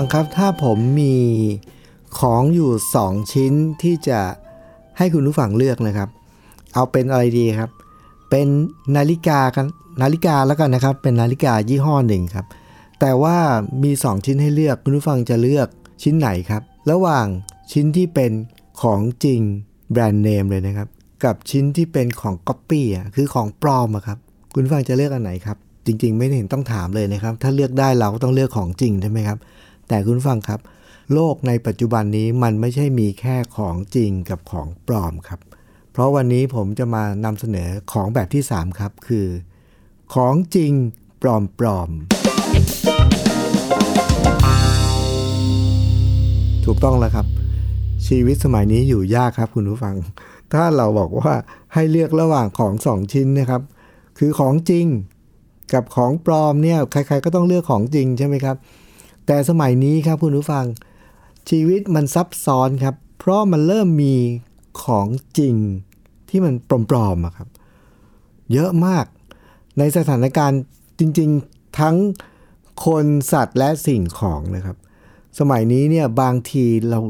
ฟังครับถ้าผมมีของอยู่ 2 ชิ้นที่จะให้คุณผู้ฟังเลือกนะครับ เอาเป็นอะไรดีครับ เป็นนาฬิกากันนาฬิกาแล้วกันนะครับ เป็นนาฬิกายี่ห้อหนึ่งครับ แต่ว่ามี 2 ชิ้นให้เลือกคุณผู้ฟังจะเลือกชิ้นไหนครับ ระหว่างชิ้นที่เป็นของจริงแบรนด์เนมเลยนะครับ กับชิ้นที่เป็นของก๊อปปี้อะคือของปลอมอะครับ คุณฟังจะเลือกอันไหนครับ จริง ๆ ไม่เห็นต้องถามเลยนะครับ ถ้าเลือกได้เราก็ต้องเลือกของจริงใช่ไหมครับ แต่คุณผู้ฟังครับ โลกในปัจจุบันนี้มันไม่ใช่มีแค่ของจริงกับของปลอมครับ เพราะวันนี้ผมจะมานำเสนอของแบบที่ 3 ครับ คือ ของจริงปลอมปลอมถูกต้องแล้วครับ ชีวิตสมัยนี้อยู่ยากครับคุณผู้ฟัง ถ้าเราบอกว่าให้เลือกระหว่างของสองชิ้นนะครับ คือของจริงกับของปลอมเนี่ยใครๆก็ต้องเลือกของจริงใช่ไหมครับ แต่สมัยนี้ครับคุณผู้ฟัง ชีวิตมันซับซ้อนครับ เพราะมันเริ่มมีของจริงที่มันปลอมๆอะครับ เยอะมากในสถานการณ์จริง ๆ ทั้งคนสัตว์และสิ่งของนะครับ สมัยนี้เนี่ยบางทีเรา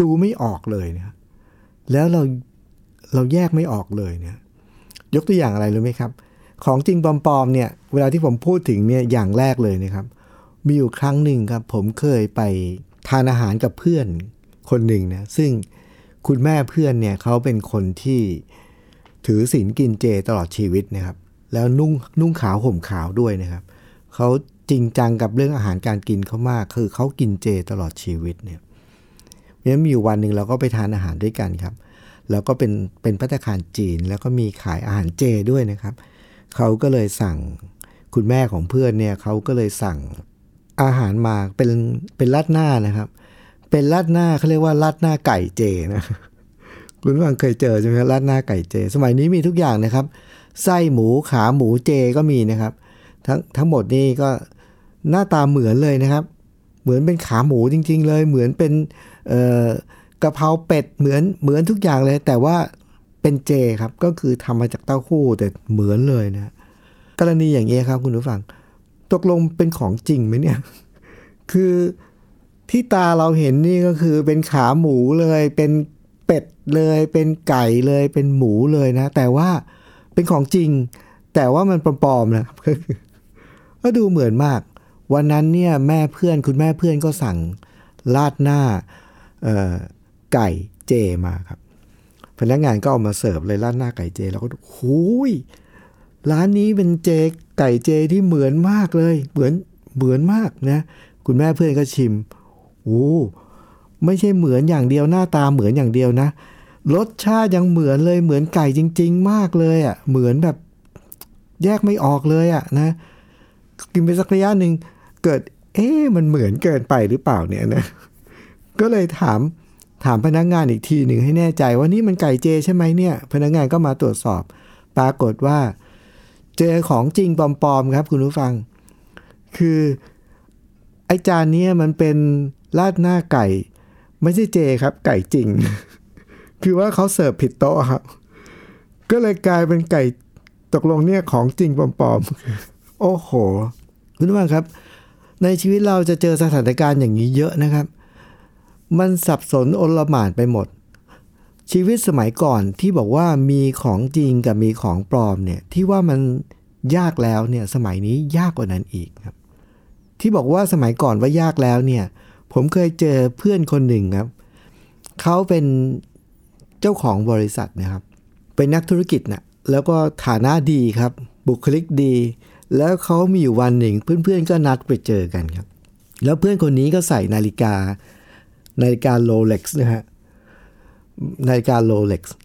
ดูไม่ออกเลยนะแล้วเราเราแยกไม่ออกเลยเนี่ยยกตัวอย่างอะไรรู้ไหมครับ ของจริงปลอมๆเนี่ย เวลาที่ผมพูดถึงเนี่ยอย่างแรกเลยนะครับ มีอยู่ครั้งหนึ่งครับ ผมเคยไปทานอาหารกับเพื่อนคนหนึ่งนะซึ่งคุณแม่เพื่อนเนี่ยเขาเป็นคนที่ถือศีลกินเจตลอดชีวิตนะครับ แล้วนุ่งนุ่งขาวห่มขาวด้วยนะครับเขาจริงจังกับเรื่องอาหารการกินเขามาก คือเขากินเจตลอดชีวิตเนี่ยเพราะฉะนั้นมีอยู่วันหนึ่งเราก็ไปทานอาหารด้วยกันครับ แล้วก็เป็นเป็นพัตตาคารจีน แล้วก็มีขายอาหารเจด้วยนะครับเขาก็เลยสั่งคุณแม่ของเพื่อนเนี่ยเขาก็เลยสั่ง อาหารมาเป็นเป็นราดหน้านะครับ เป็นราดหน้าเขาเรียกว่าราดหน้าไก่เจนะคุณฟังเคยเจอใช่ไหมราดหน้าไก่เจ สมัยนี้มีทุกอย่างนะครับ ไส้หมูขาหมูเจก็มีนะครับ ทั้งทั้งหมดนี่ก็หน้าตาเหมือนเลยนะครับ เหมือนเป็นขาหมูจริง ๆ เลย เหมือนเป็นเอ่อกะเพราเป็ดเหมือนเหมือนทุกอย่างเลย แต่ว่าเป็นเจครับก็คือทำมาจากเต้าหู้แต่เหมือนเลยนะกรณีอย่างนี้ครับคุณผู้ฟัง ตกลงเป็นของจริงไหมเนี่ย คือที่ตาเราเห็นนี่ก็คือเป็นขาหมูเลย เป็นเป็ดเลย เป็นไก่เลย เป็นหมูเลยนะ แต่ว่าเป็นของจริง แต่ว่ามันปลอมๆนะก็ดูเหมือนมาก วันนั้นเนี่ยแม่เพื่อนคุณแม่เพื่อนก็สั่งราดหน้าไก่เจมาครับ พนักงานก็เอามาเสิร์ฟเลยราดหน้าไก่เจ แล้วก็หูยร้านนี้เป็นเจ ไก่เจที่เหมือนมากเลย เหมือนเหมือนมากนะ คุณแม่เพื่อนก็ชิมโอ้ไม่ใช่เหมือนอย่างเดียวหน้าตาเหมือนอย่างเดียวนะ รสชาติยังเหมือนเลยเหมือนไก่จริง ๆ มากเลยอะ่ะ เหมือนแบบแยกไม่ออกเลยอะ่ะนะ กินไปสักระยะหนึ่งเกิด เอ๊ะมันเหมือนเกินไปหรือเปล่าเนี่ยนะ ก็เลยถามถามพนักงานอีกทีหนึ่งให้แน่ใจว่านี่มันไก่เจใช่ไหมเนี่ย พนักงานก็มาตรวจสอบ ปรากฏว่า เจอของจริงปลอมๆครับ คุณผู้ฟัง คือไอจานนี้มันเป็นราดหน้าไก่ ไม่ใช่เจครับ ไก่จริง คือว่าเขาเสิร์ฟผิดโต๊ะครับ ก็เลยกลายเป็นไก่ตกลงเนี่ยของจริงปลอมๆ โอ้โห คุณผู้ฟังครับ ในชีวิตเราจะเจอสถานการณ์อย่างนี้เยอะนะครับ มันสับสนโอลหม่านไปหมด ชีวิตสมัยก่อนที่บอกว่ามีของจริงกับมีของปลอมเนี่ยที่ว่ามันยากแล้วเนี่ยสมัยนี้ยากกว่านั้นอีกครับ ที่บอกว่าสมัยก่อนว่ายากแล้วเนี่ย ผมเคยเจอเพื่อนคนหนึ่งครับเขาเป็นเจ้าของบริษัทนะครับ เป็นนักธุรกิจนะแล้วก็ฐานะดีครับ บุคลิกดี แล้วเขามีอยู่วันหนึ่งเพื่อนๆก็นัดไปเจอกันครับ แล้วเพื่อนคนนี้ก็ใส่นาฬิกานาฬิกาโรเล็กซ์นะฮะ นาฬิกาโรเล็กซ์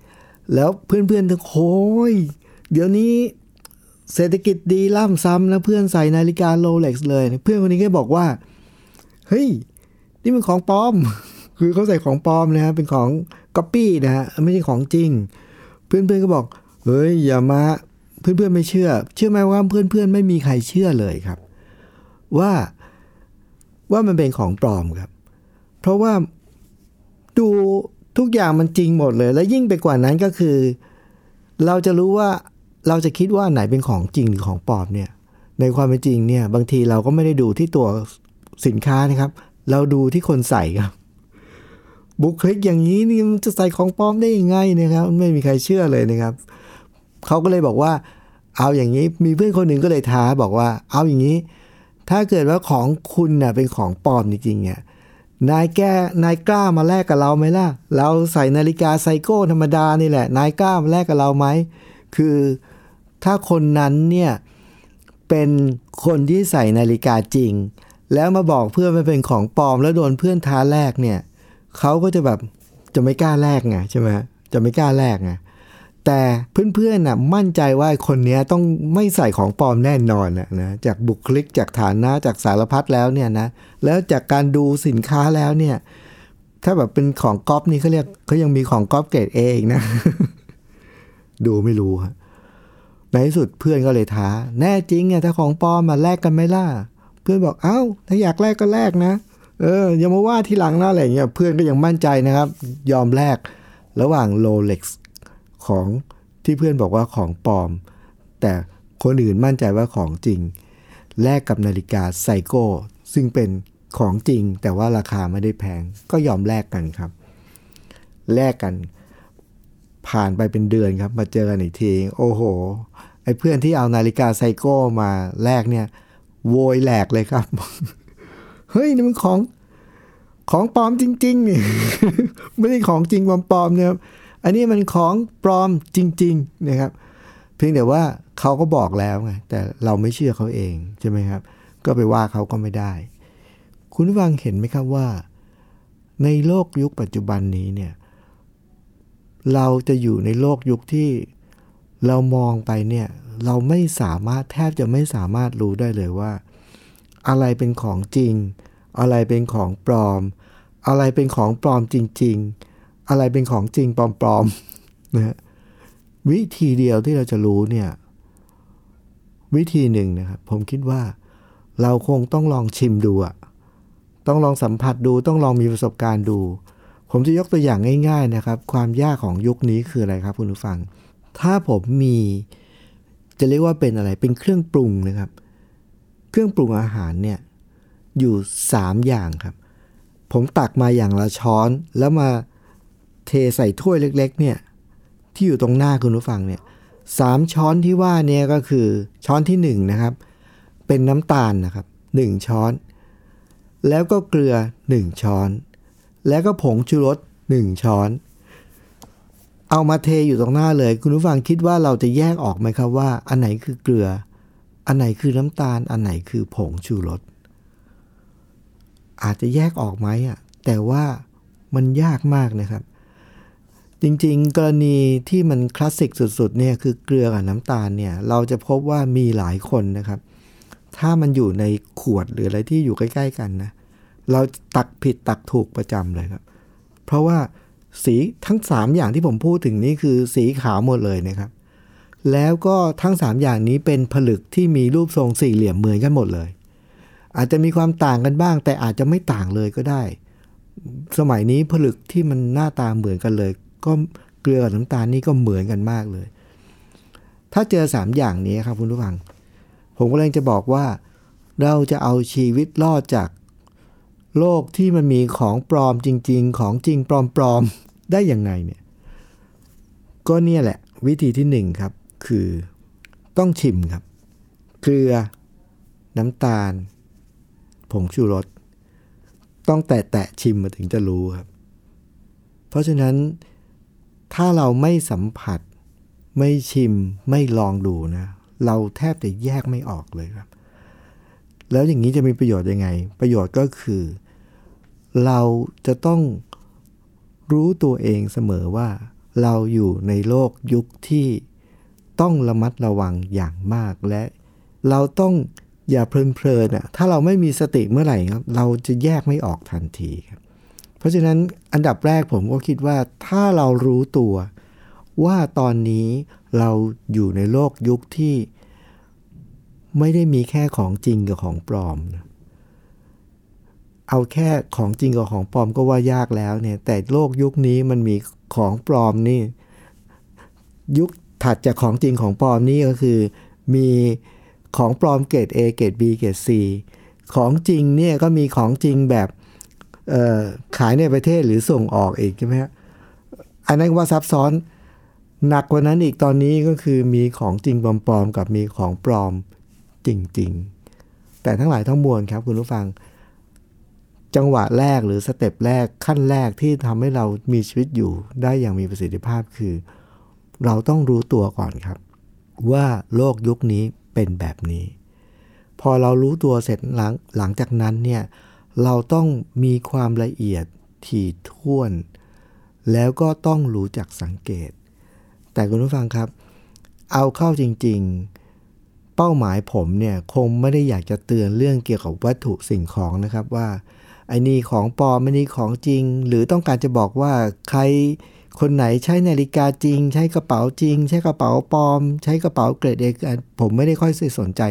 แล้วเพื่อนๆทั้งโอ้ยเดี๋ยวนี้เศรษฐกิจดีล่ำซ้ำแล้วเพื่อนใส่นาฬิกาโรเล็กซ์เลย เพื่อนคนนี้ก็บอกว่า เฮ้ย นี่มันของปลอม คือเขาใส่ของปลอมนะฮะเป็นของก๊อปปี้นะฮะไม่ใช่ของจริง เพื่อนๆก็บอกเฮ้ยอย่ามาเพื่อนๆไม่เชื่อ เชื่อไหมว่าเพื่อนๆไม่มีใครเชื่อเลยครับ ว่าว่ามันเป็นของปลอมครับ เพราะว่าดู ทุกอย่างมันจริงหมดเลย และยิ่งไปกว่านั้นก็คือ เราจะรู้ว่าเราจะคิดว่าไหนเป็นของจริงหรือของปลอมเนี่ย ในความเป็นจริงเนี่ย บางทีเราก็ไม่ได้ดูที่ตัวสินค้านะครับ เราดูที่คนใส่ครับ บุคลิกอย่างนี้นี่มันจะใส่ของปลอมได้ยังไงนะครับ ไม่มีใครเชื่อเลยนะครับเขาก็เลยบอกว่า เอาอย่างนี้มีเพื่อนคนหนึ่งก็เลยท้าบอกว่า เอาอย่างนี้ ถ้าเกิดว่าของคุณเน่ะเป็นของปลอมจริงๆเนี่ย นายแก้นายกล้ามาแลกกับเราไหมล่ะ เราใส่นาฬิกาไซโก้ธรรมดานี่แหละ นายกล้ามาแลกกับเราไหม คือถ้าคนนั้นเนี่ยเป็นคนที่ใส่นาฬิกาจริง แล้วมาบอกเพื่อนมันเป็นของปลอมแล้วโดนเพื่อนท้าแลกเนี่ยเขาก็จะแบบจะไม่กล้าแลกไงใช่ไหมจะไม่กล้าแลกไง แต่เพื่อนๆน่ะมั่นใจว่าคนนี้ต้องไม่ใส่ของปลอมแน่นอนนะนะจากบุคลิกจากฐานะจากสารพัดแล้วเนี่ยนะแล้วจากการดูสินค้าแล้วเนี่ยถ้าแบบเป็นของก๊อปนี่เขาเรียกเขายังมีของก๊อปเกรดเองนะ ดูไม่รู้ฮะในที่สุดเพื่อนก็เลยท้า แน่จริงไงถ้าของปลอมมาแลกกันไหมล่ะ เพื่อนบอกเอ้า ถ้าอยากแลกก็แลกนะ เอออย่ามาว่าทีหลังนะอะไรเงี้ยเพื่อนก็ยังมั่นใจนะครับ ยอมแลกระหว่างโรเล็กซ์ ของที่เพื่อนบอกว่าของปลอม แต่คนอื่นมั่นใจว่าของจริง แลกกับนาฬิกาไซโก้ซึ่งเป็นของจริง แต่ว่าราคาไม่ได้แพง ก็ยอมแลกกันครับ แลกกัน ผ่านไปเป็นเดือนครับ มาเจอกันอีกทีโอ้โหไอ้เพื่อนที่เอานาฬิกาไซโก้มาแลกเนี่ย โวยแหลกเลยครับเฮ้ยนี่มันของของปลอมจริงๆนี่ไม่ได้ของจริงปลอมๆเนี่ยครับ อันนี้มันของปลอมจริง ๆ นะครับ เพียงแต่ว่าเขาก็บอกแล้วไงแต่เราไม่เชื่อเขาเองใช่ไหมครับ ก็ไปว่าเขาก็ไม่ได้ คุณฟังเห็นไหมครับว่า ในโลกยุคปัจจุบันนี้เนี่ย เราจะอยู่ในโลกยุคที่เรามองไปเนี่ยเราไม่สามารถแทบจะไม่สามารถรู้ได้เลยว่า อะไรเป็นของจริง อะไรเป็นของปลอม อะไรเป็นของปลอมจริง ๆ อะไรเป็นของจริงปลอมๆนะฮะวิธีเดียวที่เราจะรู้เนี่ย วิธีหนึ่งนะครับ ผมคิดว่า เราคงต้องลองชิมดูอะต้องลองสัมผัสดูต้องลองมีประสบการณ์ดู ผมจะยกตัวอย่างง่าย ๆนะครับ ความยากของยุคนี้คืออะไรครับ คุณผู้ฟัง ถ้าผมมี จะเรียกว่าเป็นอะไรเป็นเครื่องปรุงนะครับ เครื่องปรุงอาหารเนี่ยอยู่ 3 อย่างครับ ผมตักมาอย่างละช้อนแล้วมา เทใส่ถ้วยเล็ก ๆ เนี่ยที่อยู่ตรงหน้าคุณผู้ฟังเนี่ยสามช้อนที่ว่าเนี่ยก็คือช้อนที่1นะครับ เป็นน้ำตาลนะครับ1ช้อน แล้วก็เกลือ1ช้อน แล้วก็ผงชูรส1ช้อน เอามาเทอยู่ตรงหน้าเลย คุณผู้ฟังคิดว่าเราจะแยกออกไหมครับว่า อันไหนคือเกลือ อันไหนคือน้ำตาล อันไหนคือผงชูรสอาจจะแยกออกไหมอะแต่ว่ามันยากมากนะครับ จริงๆ กรณีที่มันคลาสสิกสุดๆเนี่ยคือเกลือกับน้ำตาลเนี่ยเราจะพบว่ามีหลายคนนะครับ ถ้ามันอยู่ในขวดหรืออะไรที่อยู่ใกล้ ๆ กันนะเราตักผิดตักถูกประจำเลยครับ เพราะว่าสีทั้ง 3 อย่างที่ผมพูดถึงนี่คือสีขาวหมดเลยนะครับ แล้วก็ทั้ง 3 อย่างนี้เป็นผลึกที่มีรูปทรงสี่เหลี่ยมเหมือนกันหมดเลย อาจจะมีความต่างกันบ้าง แต่อาจจะไม่ต่างเลยก็ได้ สมัยนี้ผลึกที่มันหน้าตาเหมือนกันเลย ก็เกลือกับน้ำตาลนี่ก็เหมือนกันมากเลย ถ้าเจอ3อย่างนี้ครับคุณผู้ฟัง ผมก็เลยจะบอกว่า เราจะเอาชีวิตรอดจากโลกที่มันมีของปลอมจริง ๆ ของจริงปลอมๆได้อย่างไงเนี่ย ก็เนี่ยแหละ วิธีที่หนึ่งครับ คือต้องชิมครับ เกลือ น้ำตาล ผงชูรส ต้องแตะแตะชิมมาถึงจะรู้ครับ เพราะฉะนั้น ถ้าเราไม่สัมผัส ไม่ชิมไม่ลองดูนะ เราแทบจะแยกไม่ออกเลยครับ แล้วอย่างนี้จะมีประโยชน์ยังไง ประโยชน์ก็คือ เราจะต้องรู้ตัวเองเสมอว่า เราอยู่ในโลกยุคที่ต้องระมัดระวังอย่างมากและ เราต้องอย่าเพลินๆอะถ้าเราไม่มีสติเมื่อไหร่ครับ เราจะแยกไม่ออกทันทีครับ ราะฉะนั้นอันดับแรกผมก็คิดว่าถ้าเรารู้ตัวว่าตอนนี้เราอยู่ในโลกยุคที่ไม่ได้มีแค่ของจริงกับของปลอมนะเอาแค่ของจริงกับของปลอมก็ว่ายากแล้วเนี่ยแต่โลกยุคนี้มันมีของปลอมนี่ ยุคถัดจากของจริงของปลอมนี่ก็คือ มีของปลอมเกรด A เกรด B เกรด C ของจริงเนี่ยก็มีของจริงแบบ ขายในประเทศหรือส่งออกอีกใช่ไหมฮะอันนั้นว่าซับซ้อนหนักกว่านั้นอีกตอนนี้ก็คือมีของจริงปลอมๆกับมีของปลอมจริง ๆ แต่ทั้งหลายทั้งมวลครับคุณผู้ฟัง จังหวะแรกหรือสเต็ปแรกขั้นแรกที่ทำให้เรามีชีวิตอยู่ได้อย่างมีประสิทธิภาพคือ เราต้องรู้ตัวก่อนครับ ว่าโลกยุคนี้เป็นแบบนี้ พอเรารู้ตัวเสร็จหลังหลังจากนั้นเนี่ย เราต้องมีความละเอียดถี่ถ้วน แล้วก็ต้องรู้จักสังเกต แต่คุณผู้ฟังครับ เอาเข้าจริง ๆ เป้าหมายผมเนี่ยคงไม่ได้อยากจะเตือนเรื่องเกี่ยวกับวัตถุสิ่งของนะครับว่าไอ้นี่ของปลอมไอ้นี่ของจริง หรือต้องการจะบอกว่าใครคนไหนใช้นาฬิกาจริง ใช้กระเป๋าจริง ใช้กระเป๋าปลอม ใช้กระเป๋าเกรดเอผมไม่ได้ค่อยสนใจ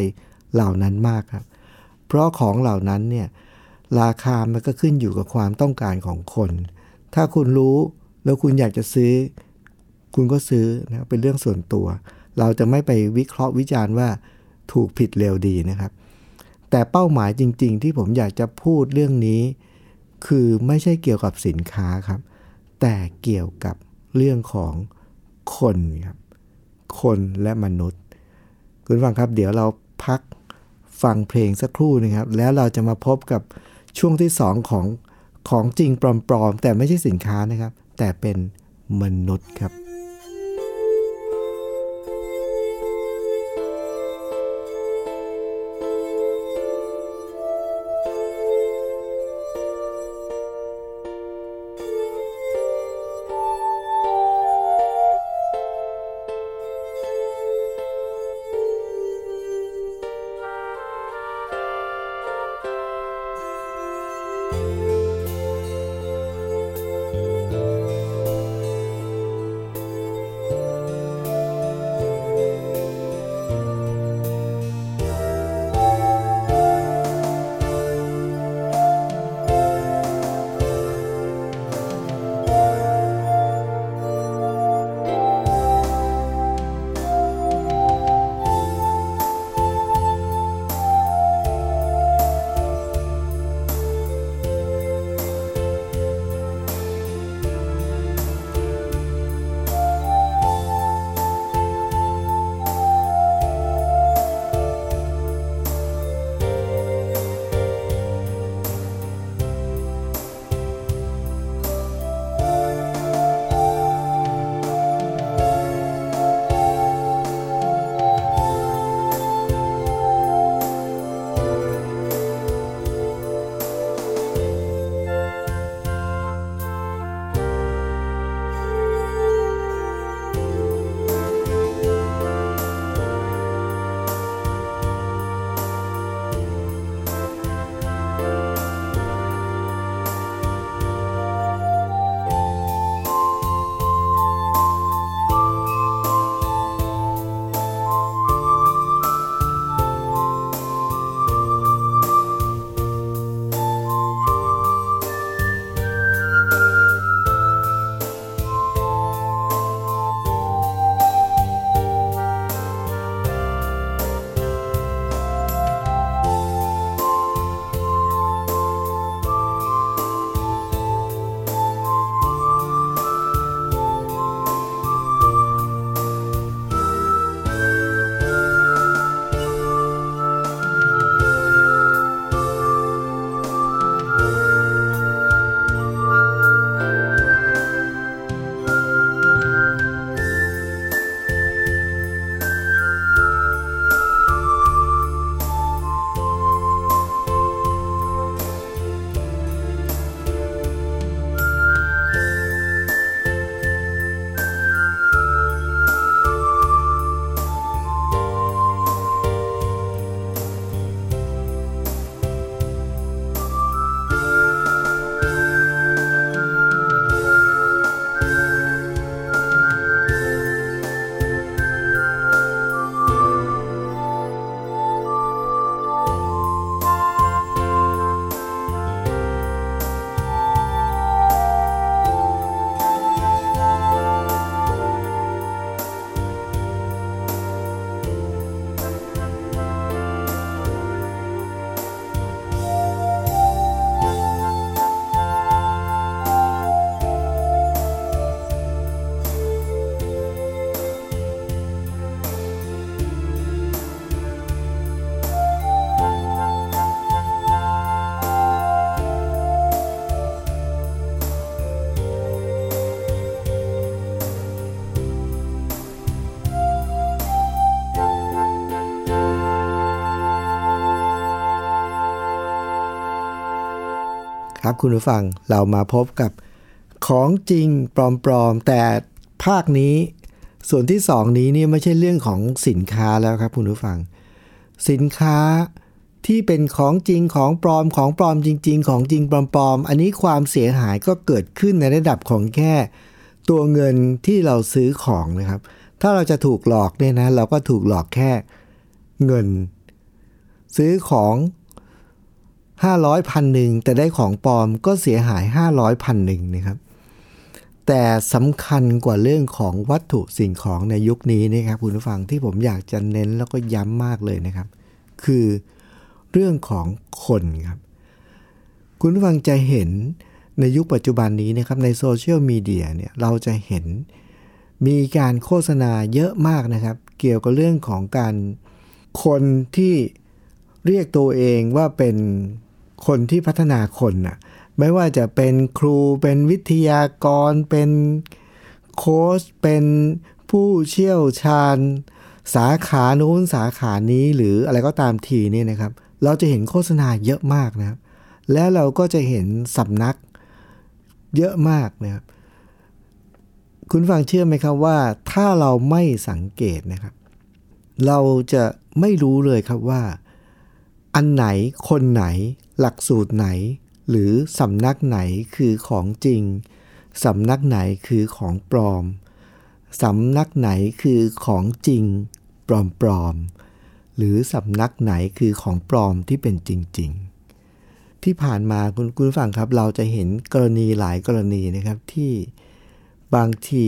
เหล่านั้นมากครับ เพราะของเหล่านั้นเนี่ย ราคามันก็ขึ้นอยู่กับความต้องการของคน ถ้าคุณรู้แล้วคุณอยากจะซื้อ คุณก็ซื้อนะเป็นเรื่องส่วนตัว เราจะไม่ไปวิเคราะห์วิจารณ์ว่าถูกผิดเร็วดีนะครับ แต่เป้าหมายจริง ๆ ที่ผมอยากจะพูดเรื่องนี้ คือไม่ใช่เกี่ยวกับสินค้าครับ แต่เกี่ยวกับเรื่องของคนครับ คนและมนุษย์ คุณฟังครับ เดี๋ยวเราพักฟังเพลงสักครู่นะครับ แล้วเราจะมาพบกับ ช่วงที่สองของของจริงปลอมๆ แต่ไม่ใช่สินค้านะครับ แต่เป็นมนุษย์ครับ ครับคุณผู้ฟังเรามาพบกับของจริงปลอมๆ แต่ภาคนี้ส่วนที่สองนี้เนี่ยไม่ใช่เรื่องของสินค้าแล้วครับคุณผู้ฟัง สินค้าที่เป็นของจริงของปลอมของปลอมจริง ๆ ของจริงปลอมๆ อันนี้ความเสียหายก็เกิดขึ้นในระดับของแค่ ตัวเงินที่เราซื้อของนะครับ ถ้าเราจะถูกหลอกเนี่ยนะเราก็ถูกหลอกแค่เงิน ซื้อของ 500พันหนึ่งแต่ได้ของปลอมก็เสียหาย500พันหนึ่งนะครับ แต่สำคัญกว่าเรื่องของวัตถุสิ่งของในยุคนี้นะครับคุณผู้ฟังที่ผมอยากจะเน้นแล้วก็ย้ำมากเลยนะครับ คือเรื่องของคนครับ คุณผู้ฟังจะเห็นในยุคปัจจุบันนี้นะครับในโซเชียลมีเดียเนี่ยเราจะเห็นมีการโฆษณาเยอะมากนะครับ เกี่ยวกับเรื่องของการคนที่เรียกตัวเองว่าเป็น คนที่พัฒนาคนน่ะไม่ว่าจะเป็นครูเป็นวิทยากร เป็นโค้ชเป็นผู้เชี่ยวชาญ สาขานู้นสาขานี้หรืออะไรก็ตามทีนี่นะครับ เราจะเห็นโฆษณาเยอะมากนะครับ แล้วเราก็จะเห็นสำนักเยอะมากนะครับ คุณฟังเชื่อไหมครับว่า ถ้าเราไม่สังเกตนะครับ เราจะไม่รู้เลยครับว่า อันไหนคนไหน หลักสูตรไหน หรือสำนักไหนคือของจริง สำนักไหนคือของปลอม สำนักไหนคือของจริง ปลอมๆหรือสำนักไหนคือของปลอมที่เป็นจริง ๆ ที่ผ่านมาคุณคุณฟังครับ เราจะเห็นกรณีหลายกรณีนะครับที่บางที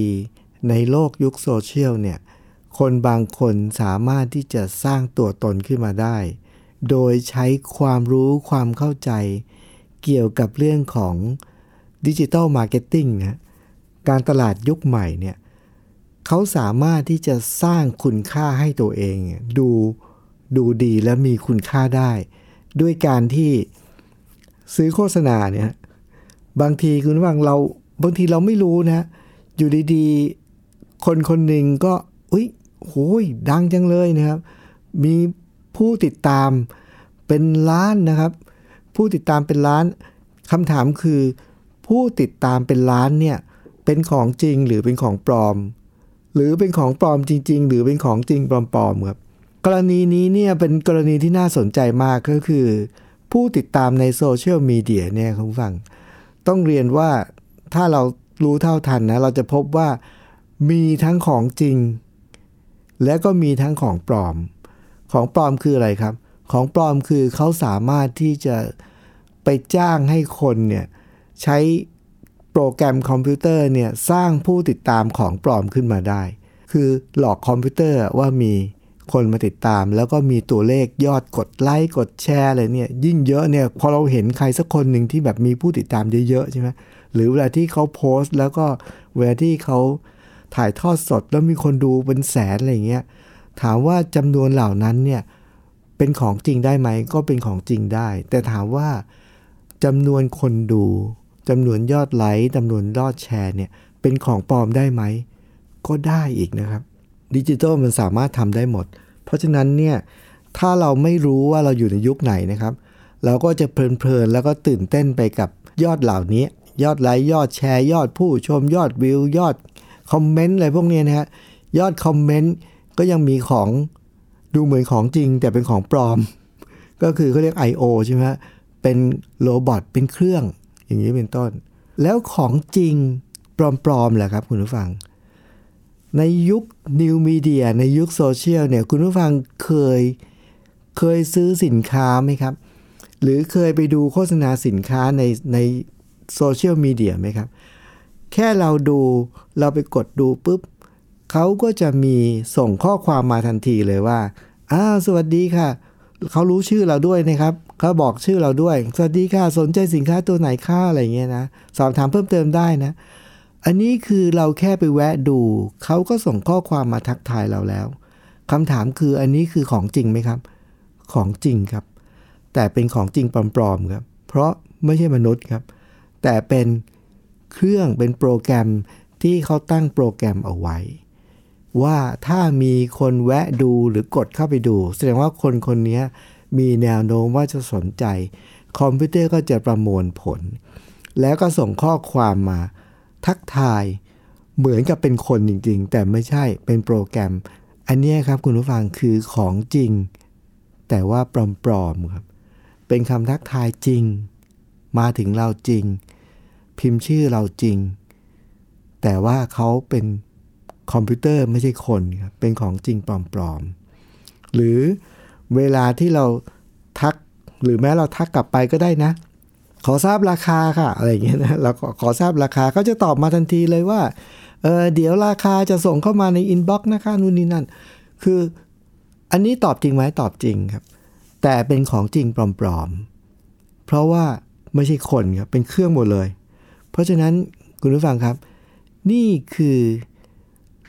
ในโลกยุคโซเชียลเนี่ยคนบางคนสามารถที่จะสร้างตัวตนขึ้นมาได้ โดยใช้ความรู้ความเข้าใจ เกี่ยวกับเรื่องของดิจิ t a ลมาร์เก็ตติ้งนะการตลาดยุคใหม่เนี่ยเขาสามารถที่จะสร้างคุณค่าให้ตัวเอง ดูดูดีและมีคุณค่าได้ ด้วยการที่ซื้อโฆษณาเนี่ยบางทีคุณฟังเราบางทีเราไม่รู้นะ อยู่ดีๆ คนคนหนึ่งก็อุ้ยโหยดังจังเลยนะครับ มี ผู้ติดตามเป็นล้านนะครับ ผู้ติดตามเป็นล้านคำถามคือ ผู้ติดตามเป็นล้านเนี่ยเป็นของจริงหรือเป็นของปลอม หรือเป็นของปลอมจริง ๆ หรือเป็นของจริงปลอมๆครับกรณีนี้เนี่ยเป็นกรณีที่น่าสนใจมากก็คือ ผู้ติดตามในโซเชียลมีเดียเนี่ยคุณฟัง ต้องเรียนว่าถ้าเรารู้เท่าทันนะเราจะพบว่ามีทั้งของจริง และก็มีทั้งของปลอม ของปลอมคืออะไรครับ ของปลอมคือเขาสามารถที่จะไปจ้างให้คนเนี่ยใช้โปรแกรมคอมพิวเตอร์เนี่ยสร้างผู้ติดตามของปลอมขึ้นมาได้ คือหลอกคอมพิวเตอร์ว่ามีคนมาติดตาม แล้วก็มีตัวเลขยอดกดไลค์กดแชร์อะไรเนี่ยยิ่งเยอะเนี่ยพอเราเห็นใครสักคนหนึ่งที่แบบมีผู้ติดตามเยอะๆใช่ไหมหรือเวลาที่เขาโพสต์ แล้วก็เวลาที่เขาถ่ายทอดสดแล้วมีคนดูเป็นแสนอะไรเงี้ย ถามว่าจำนวนเหล่านั้นเนี่ยเป็นของจริงได้ไหม ก็เป็นของจริงได้ แต่ถามว่าจำนวนคนดูจำนวนยอดไลค์จำนวนยอดแชร์เนี่ยเป็นของปลอมได้ไหม ก็ได้อีกนะครับดิจิทัลมันสามารถทำได้หมด เพราะฉะนั้นเนี่ยถ้าเราไม่รู้ว่าเราอยู่ในยุคไหนนะครับ เราก็จะเพลินๆแล้วก็ตื่นเต้นไปกับยอดเหล่านี้ ยอดไลค์ยอดแชร์ ยอดผู้ชมยอดวิวยอดคอมเมนต์อะไรพวกนี้นะฮะยอดคอมเมนต์ ก็ยังมีของดูเหมือนของจริง แต่เป็นของปลอม ก็คือเขาเรียก I.O. ใช่ไหมเป็น robot เป็นเครื่อง อย่างนี้เป็นต้น แล้วของจริงปลอมๆแหละครับคุณผู้ฟัง ในยุคนิวมีเดียในยุคโซเชียลเนี่ยคุณผู้ฟังเคยเคยซื้อสินค้าไหมครับ หรือเคยไปดูโฆษณาสินค้าในในโซเชียลมีเดียไหมครับ แค่เราดูเราไปกดดูปุ๊บ เขาก็จะมีส่งข้อความมาทันทีเลยว่าอ้าสวัสดีค่ะ เขารู้ชื่อเราด้วยนะครับเขาบอกชื่อเราด้วย สวัสดีค่ะ สนใจสินค้าตัวไหนค่าอะไรเงี้ยนะ สอบถามเพิ่มเติมได้นะ อันนี้คือเราแค่ไปแวะดู เขาก็ส่งข้อความมาทักทายเราแล้วคำถามคืออันนี้คือของจริงไหมครับ ของจริงครับ แต่เป็นของจริงปลอมๆครับ เพราะไม่ใช่มนุษย์ครับ แต่เป็นเครื่องเป็นโปรแกรมที่เขาตั้งโปรแกรมเอาไว้ ว่าถ้ามีคนแวะดูหรือกดเข้าไปดู แสดงว่าคนคนนี้มีแนวโน้มว่าจะสนใจ คอมพิวเตอร์ก็จะประมวลผล แล้วก็ส่งข้อความมา ทักทายเหมือนกับเป็นคนจริงๆ แต่ไม่ใช่เป็นโปรแกรม อันนี้ครับคุณผู้ฟังคือของจริง แต่ว่าปลอมๆครับ เป็นคำทักทายจริง มาถึงเราจริง พิมพ์ชื่อเราจริง แต่ว่าเขาเป็น คอมพิวเตอร์ไม่ใช่คนครับเป็นของจริงปลอมๆ หรือเวลาที่เราทักหรือแม้เราทักกลับไปก็ได้นะ ขอทราบราคาค่ะ อะไรอย่างเงี้ยนะเราขอขอทราบราคาเขาจะตอบมาทันทีเลยว่าเออเดี๋ยวราคาจะส่งเข้ามาใน inbox นะคะนู่นนี่นั่น คืออันนี้ตอบจริงไหมตอบจริงครับ แต่เป็นของจริงปลอมๆ เพราะว่าไม่ใช่คนครับเป็นเครื่องหมดเลย เพราะฉะนั้นคุณผู้ฟังครับ นี่คือ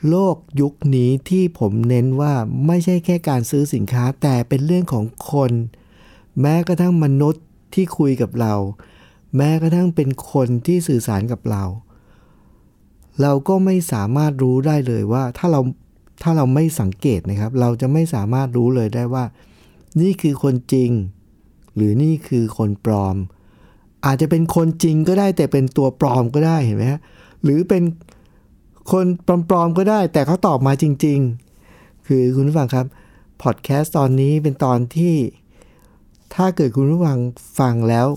โลกยุคนี้ที่ผมเน้นว่าไม่ใช่แค่การซื้อสินค้าแต่เป็นเรื่องของคน แม้กระทั่งมนุษย์ที่คุยกับเรา แม้กระทั่งเป็นคนที่สื่อสารกับเรา เราก็ไม่สามารถรู้ได้เลยว่าถ้าเราถ้าเราไม่สังเกตนะครับ เราจะไม่สามารถรู้เลยได้ว่า นี่คือคนจริง หรือนี่คือคนปลอม อาจจะเป็นคนจริงก็ได้แต่เป็นตัวปลอมก็ได้เห็นไหมฮะหรือเป็น คนปลอมๆก็ได้ แต่เขาตอบมาจริง ๆ คือคุณผู้ฟังครับพอดแคสต์ตอนนี้เป็นตอนที่ ถ้าเกิดคุณผู้ฟังฟังแล้ว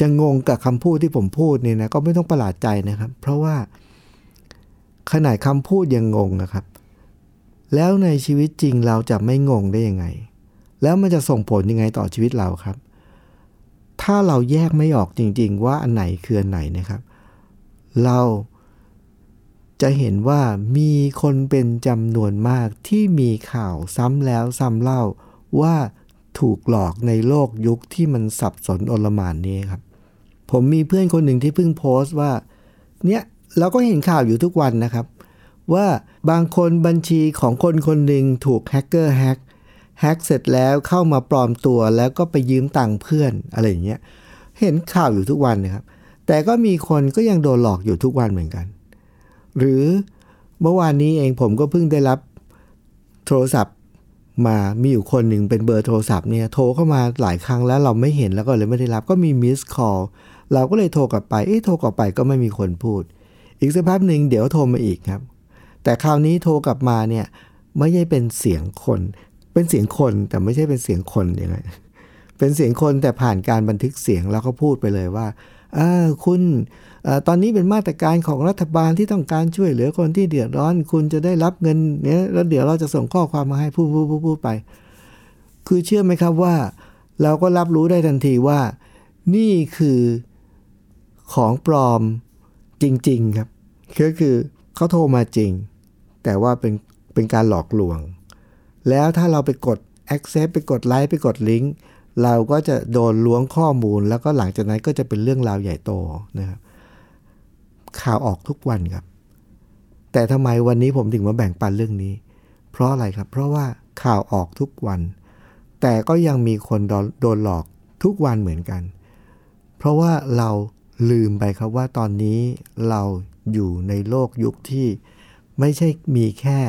จะงงกับคำพูดที่ผมพูดเนี่ยนะก็ไม่ต้องประหลาดใจนะครับ เพราะว่า ขนาดคำพูดยังงงนะครับ แล้วในชีวิตจริงเราจะไม่งงได้ยังไง แล้วมันจะส่งผลยังไงต่อชีวิตเราครับ ถ้าเราแยกไม่ออกจริง ๆ ว่าอันไหนคืออันไหนนะครับ เรา จะเห็นว่ามีคนเป็นจำนวนมากที่มีข่าวซ้ำแล้วซ้ำเล่าว่าถูกหลอกในโลกยุคที่มันสับสนอลหมานนี้ครับ ผมมีเพื่อนคนหนึ่งที่เพิ่งโพสต์ว่า เนี่ยเราก็เห็นข่าวอยู่ทุกวันนะครับ ว่าบางคนบัญชีของคนคนหนึ่งถูกแฮกเกอร์แฮกแฮกเสร็จแล้วเข้ามาปลอมตัวแล้วก็ไปยืมตังค์เพื่อนอะไรอย่างเงี้ยเห็นข่าวอยู่ทุกวันนะครับ แต่ก็มีคนก็ยังโดนหลอกอยู่ทุกวันเหมือนกัน หรือเมื่อวานนี้เองผมก็เพิ่งได้รับโทรศัพท์มามีอยู่คนหนึ่งเป็นเบอร์โทรศัพท์เนี่ยโทรเข้ามาหลายครั้งแล้วเราไม่เห็นแล้วก็เลยไม่ได้รับก็มี missed call เราก็เลยโทรกลับไปเอ๊ะโทรกลับไปก็ไม่มีคนพูด อีกสักพักหนึ่งเดี๋ยวโทรมาอีกครับ แต่คราวนี้โทรกลับมาเนี่ยไม่ใช่เป็นเสียงคน เป็นเสียงคนแต่ไม่ใช่เป็นเสียงคนยังไงเป็นเสียงคนแต่ผ่านการบันทึกเสียงแล้วก็พูดไปเลยว่า คุณตอนนี้เป็นมาตรการของรัฐบาลที่ต้องการช่วยเหลือคนที่เดือดร้อน คุณจะได้รับเงินเนี่ยแล้วเดี๋ยวเราจะส่งข้อความมาให้พูดพูดพูดพูดไป คือเชื่อไหมครับว่า เราก็รับรู้ได้ทันทีว่า นี่คือของปลอมจริง ๆ ครับก็คือเขาโทรมาจริง แต่ว่าเป็นเป็นการหลอกลวง แล้วถ้าเราไปกด accept ไปกดไลค์ไปกดลิงก์ เราก็จะโดนล้วงข้อมูลแล้วก็หลังจากนั้นก็จะเป็นเรื่องราวใหญ่โตนะครับข่าวออกทุกวันครับ แต่ทำไมวันนี้ผมถึงมาแบ่งปันเรื่องนี้ เพราะอะไรครับ เพราะว่าข่าวออกทุกวัน แต่ก็ยังมีคนโดนหลอกทุกวันเหมือนกัน เพราะว่าเราลืมไปครับว่าตอนนี้เราอยู่ในโลกยุคที่ไม่ใช่มีแค่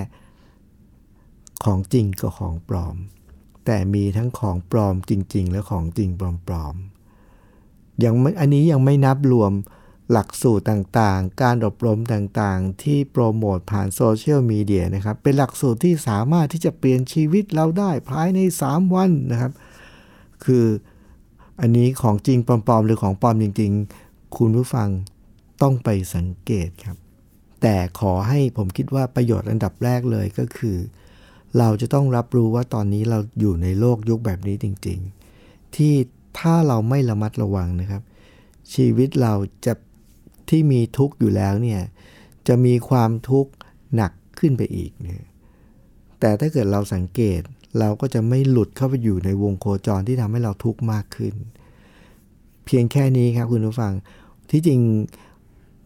ของจริงกับของปลอม แต่มีทั้งของปลอมจริง ๆ และของจริงปลอมๆยังอันนี้ยังไม่นับรวมหลักสูตรต่างๆ การอบรมต่างๆ ที่โปรโมทผ่านโซเชียลมีเดียนะครับ เป็นหลักสูตรที่สามารถที่จะเปลี่ยนชีวิตเราได้ภายใน 3 วันนะครับ คืออันนี้ของจริงปลอมๆ หรือของปลอมจริง ๆ คุณผู้ฟังต้องไปสังเกตครับ แต่ขอให้ผมคิดว่าประโยชน์อันดับแรกเลยก็คือ เราจะต้องรับรู้ว่าตอนนี้เราอยู่ในโลกยุคแบบนี้จริง ๆ ที่ถ้าเราไม่ระมัดระวังนะครับ ชีวิตเราจะที่มีทุกข์อยู่แล้วเนี่ยจะมีความทุกข์หนักขึ้นไปอีกเนี่ยแต่ถ้าเกิดเราสังเกตเราก็จะไม่หลุดเข้าไปอยู่ในวงโคจรที่ทำให้เราทุกข์มากขึ้น เพียงแค่นี้ครับคุณผู้ฟังที่จริง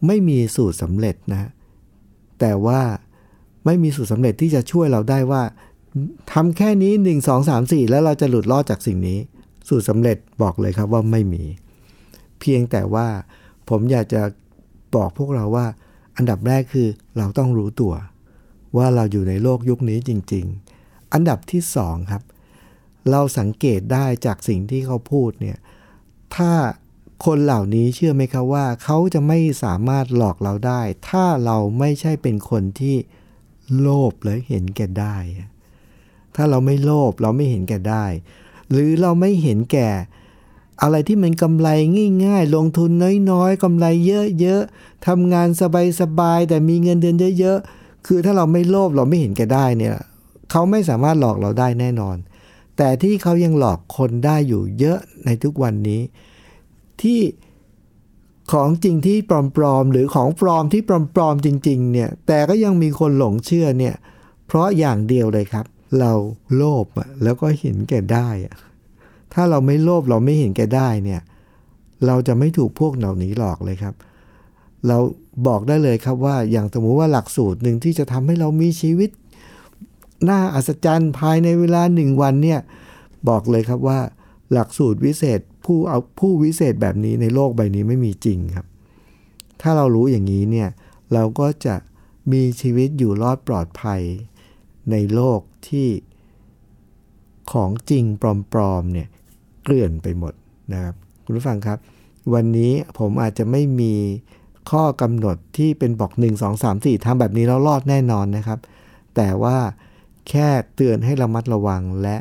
ไม่มีสูตรสำเร็จนะ แต่ว่า ไม่มีสูตรสำเร็จที่จะช่วยเราได้ว่าทำแค่นี้ 1 2 3 4 แล้วเราจะหลุดรอดจากสิ่งนี้ สูตรสำเร็จบอกเลยครับว่าไม่มี เพียงแต่ว่าผมอยากจะบอกพวกเราว่า อันดับแรกคือเราต้องรู้ตัว ว่าเราอยู่ในโลกยุคนี้จริง ๆ อันดับที่สองครับ เราสังเกตได้จากสิ่งที่เขาพูดเนี่ยถ้าคนเหล่านี้เชื่อไหมครับว่า เขาจะไม่สามารถหลอกเราได้ ถ้าเราไม่ใช่เป็นคนที่ โลภและเห็นแก่ได้ ถ้าเราไม่โลภเราไม่เห็นแก่ได้ หรือเราไม่เห็นแก่ อะไรที่มันกำไรง่าย ๆ ลงทุนน้อยๆกำไรเยอะๆทำงานสบายๆแต่มีเงินเดือนเยอะๆคือถ้าเราไม่โลภเราไม่เห็นแก่ได้เนี่ยเขาไม่สามารถหลอกเราได้แน่นอน แต่ที่เขายังหลอกคนได้อยู่เยอะในทุกวันนี้ ที่ ของจริงที่ปลอมๆหรือของปลอมที่ปลอมๆจริง ๆ เนี่ย แต่ก็ยังมีคนหลงเชื่อเนี่ย เพราะอย่างเดียวเลยครับ เราโลภแล้วก็เห็นแก่ได้ ถ้าเราไม่โลภเราไม่เห็นแก่ได้เนี่ย เราจะไม่ถูกพวกเหล่านี้หลอกเลยครับ เราบอกได้เลยครับว่าอย่างสมมุติว่าหลักสูตรหนึ่งที่จะทำให้เรามีชีวิตน่าอัศจรรย์ภายในเวลาหนึ่งวันเนี่ย บอกเลยครับว่า หลักสูตรวิเศษ ผู้เอาผู้วิเศษแบบนี้ในโลกใบนี้ไม่มีจริงครับ ถ้าเรารู้อย่างนี้เนี่ยเราก็จะมีชีวิตอยู่รอดปลอดภัย ในโลกที่ของจริงปลอมๆเนี่ยเกลื่อนไปหมดนะครับ คุณผู้ฟังครับ วันนี้ผมอาจจะไม่มีข้อกำหนดที่เป็นบอก 1 2 3 4ทำแบบนี้แล้วรอดแน่นอนนะครับ แต่ว่าแค่เตือนให้ระมัดระวังและ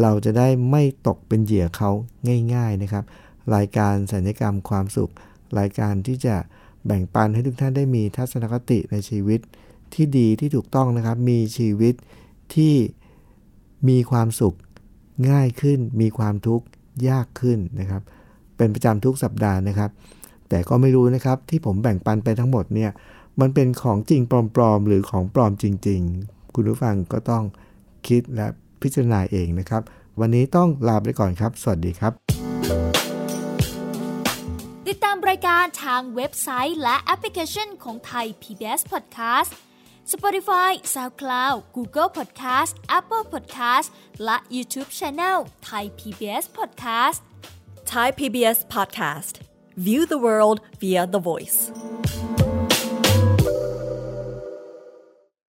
เราจะได้ไม่ตกเป็นเหยื่อเขาง่ายๆนะครับ รายการสัญญกรรมความสุข รายการที่จะแบ่งปันให้ทุกท่านได้มีทัศนคติในชีวิตที่ดีที่ถูกต้องนะครับ มีชีวิตที่มีความสุขง่ายขึ้น มีความทุกข์ยากขึ้นนะครับ เป็นประจำทุกสัปดาห์นะครับ แต่ก็ไม่รู้นะครับที่ผมแบ่งปันไปทั้งหมดเนี่ยมันเป็นของจริงปลอมๆ หรือของปลอมจริง ๆ คุณผู้ฟังก็ต้องคิดและ พิจารณาเองนะครับ วันนี้ต้องลาไปก่อนครับ สวัสดีครับ ติดตามรายการทางเว็บไซต์และแอปพลิเคชันของไทย PBS Podcast Spotify SoundCloud Google Podcast Apple Podcast และ YouTube Channel Thai PBS Podcast Thai PBS Podcast. View the world via the voice.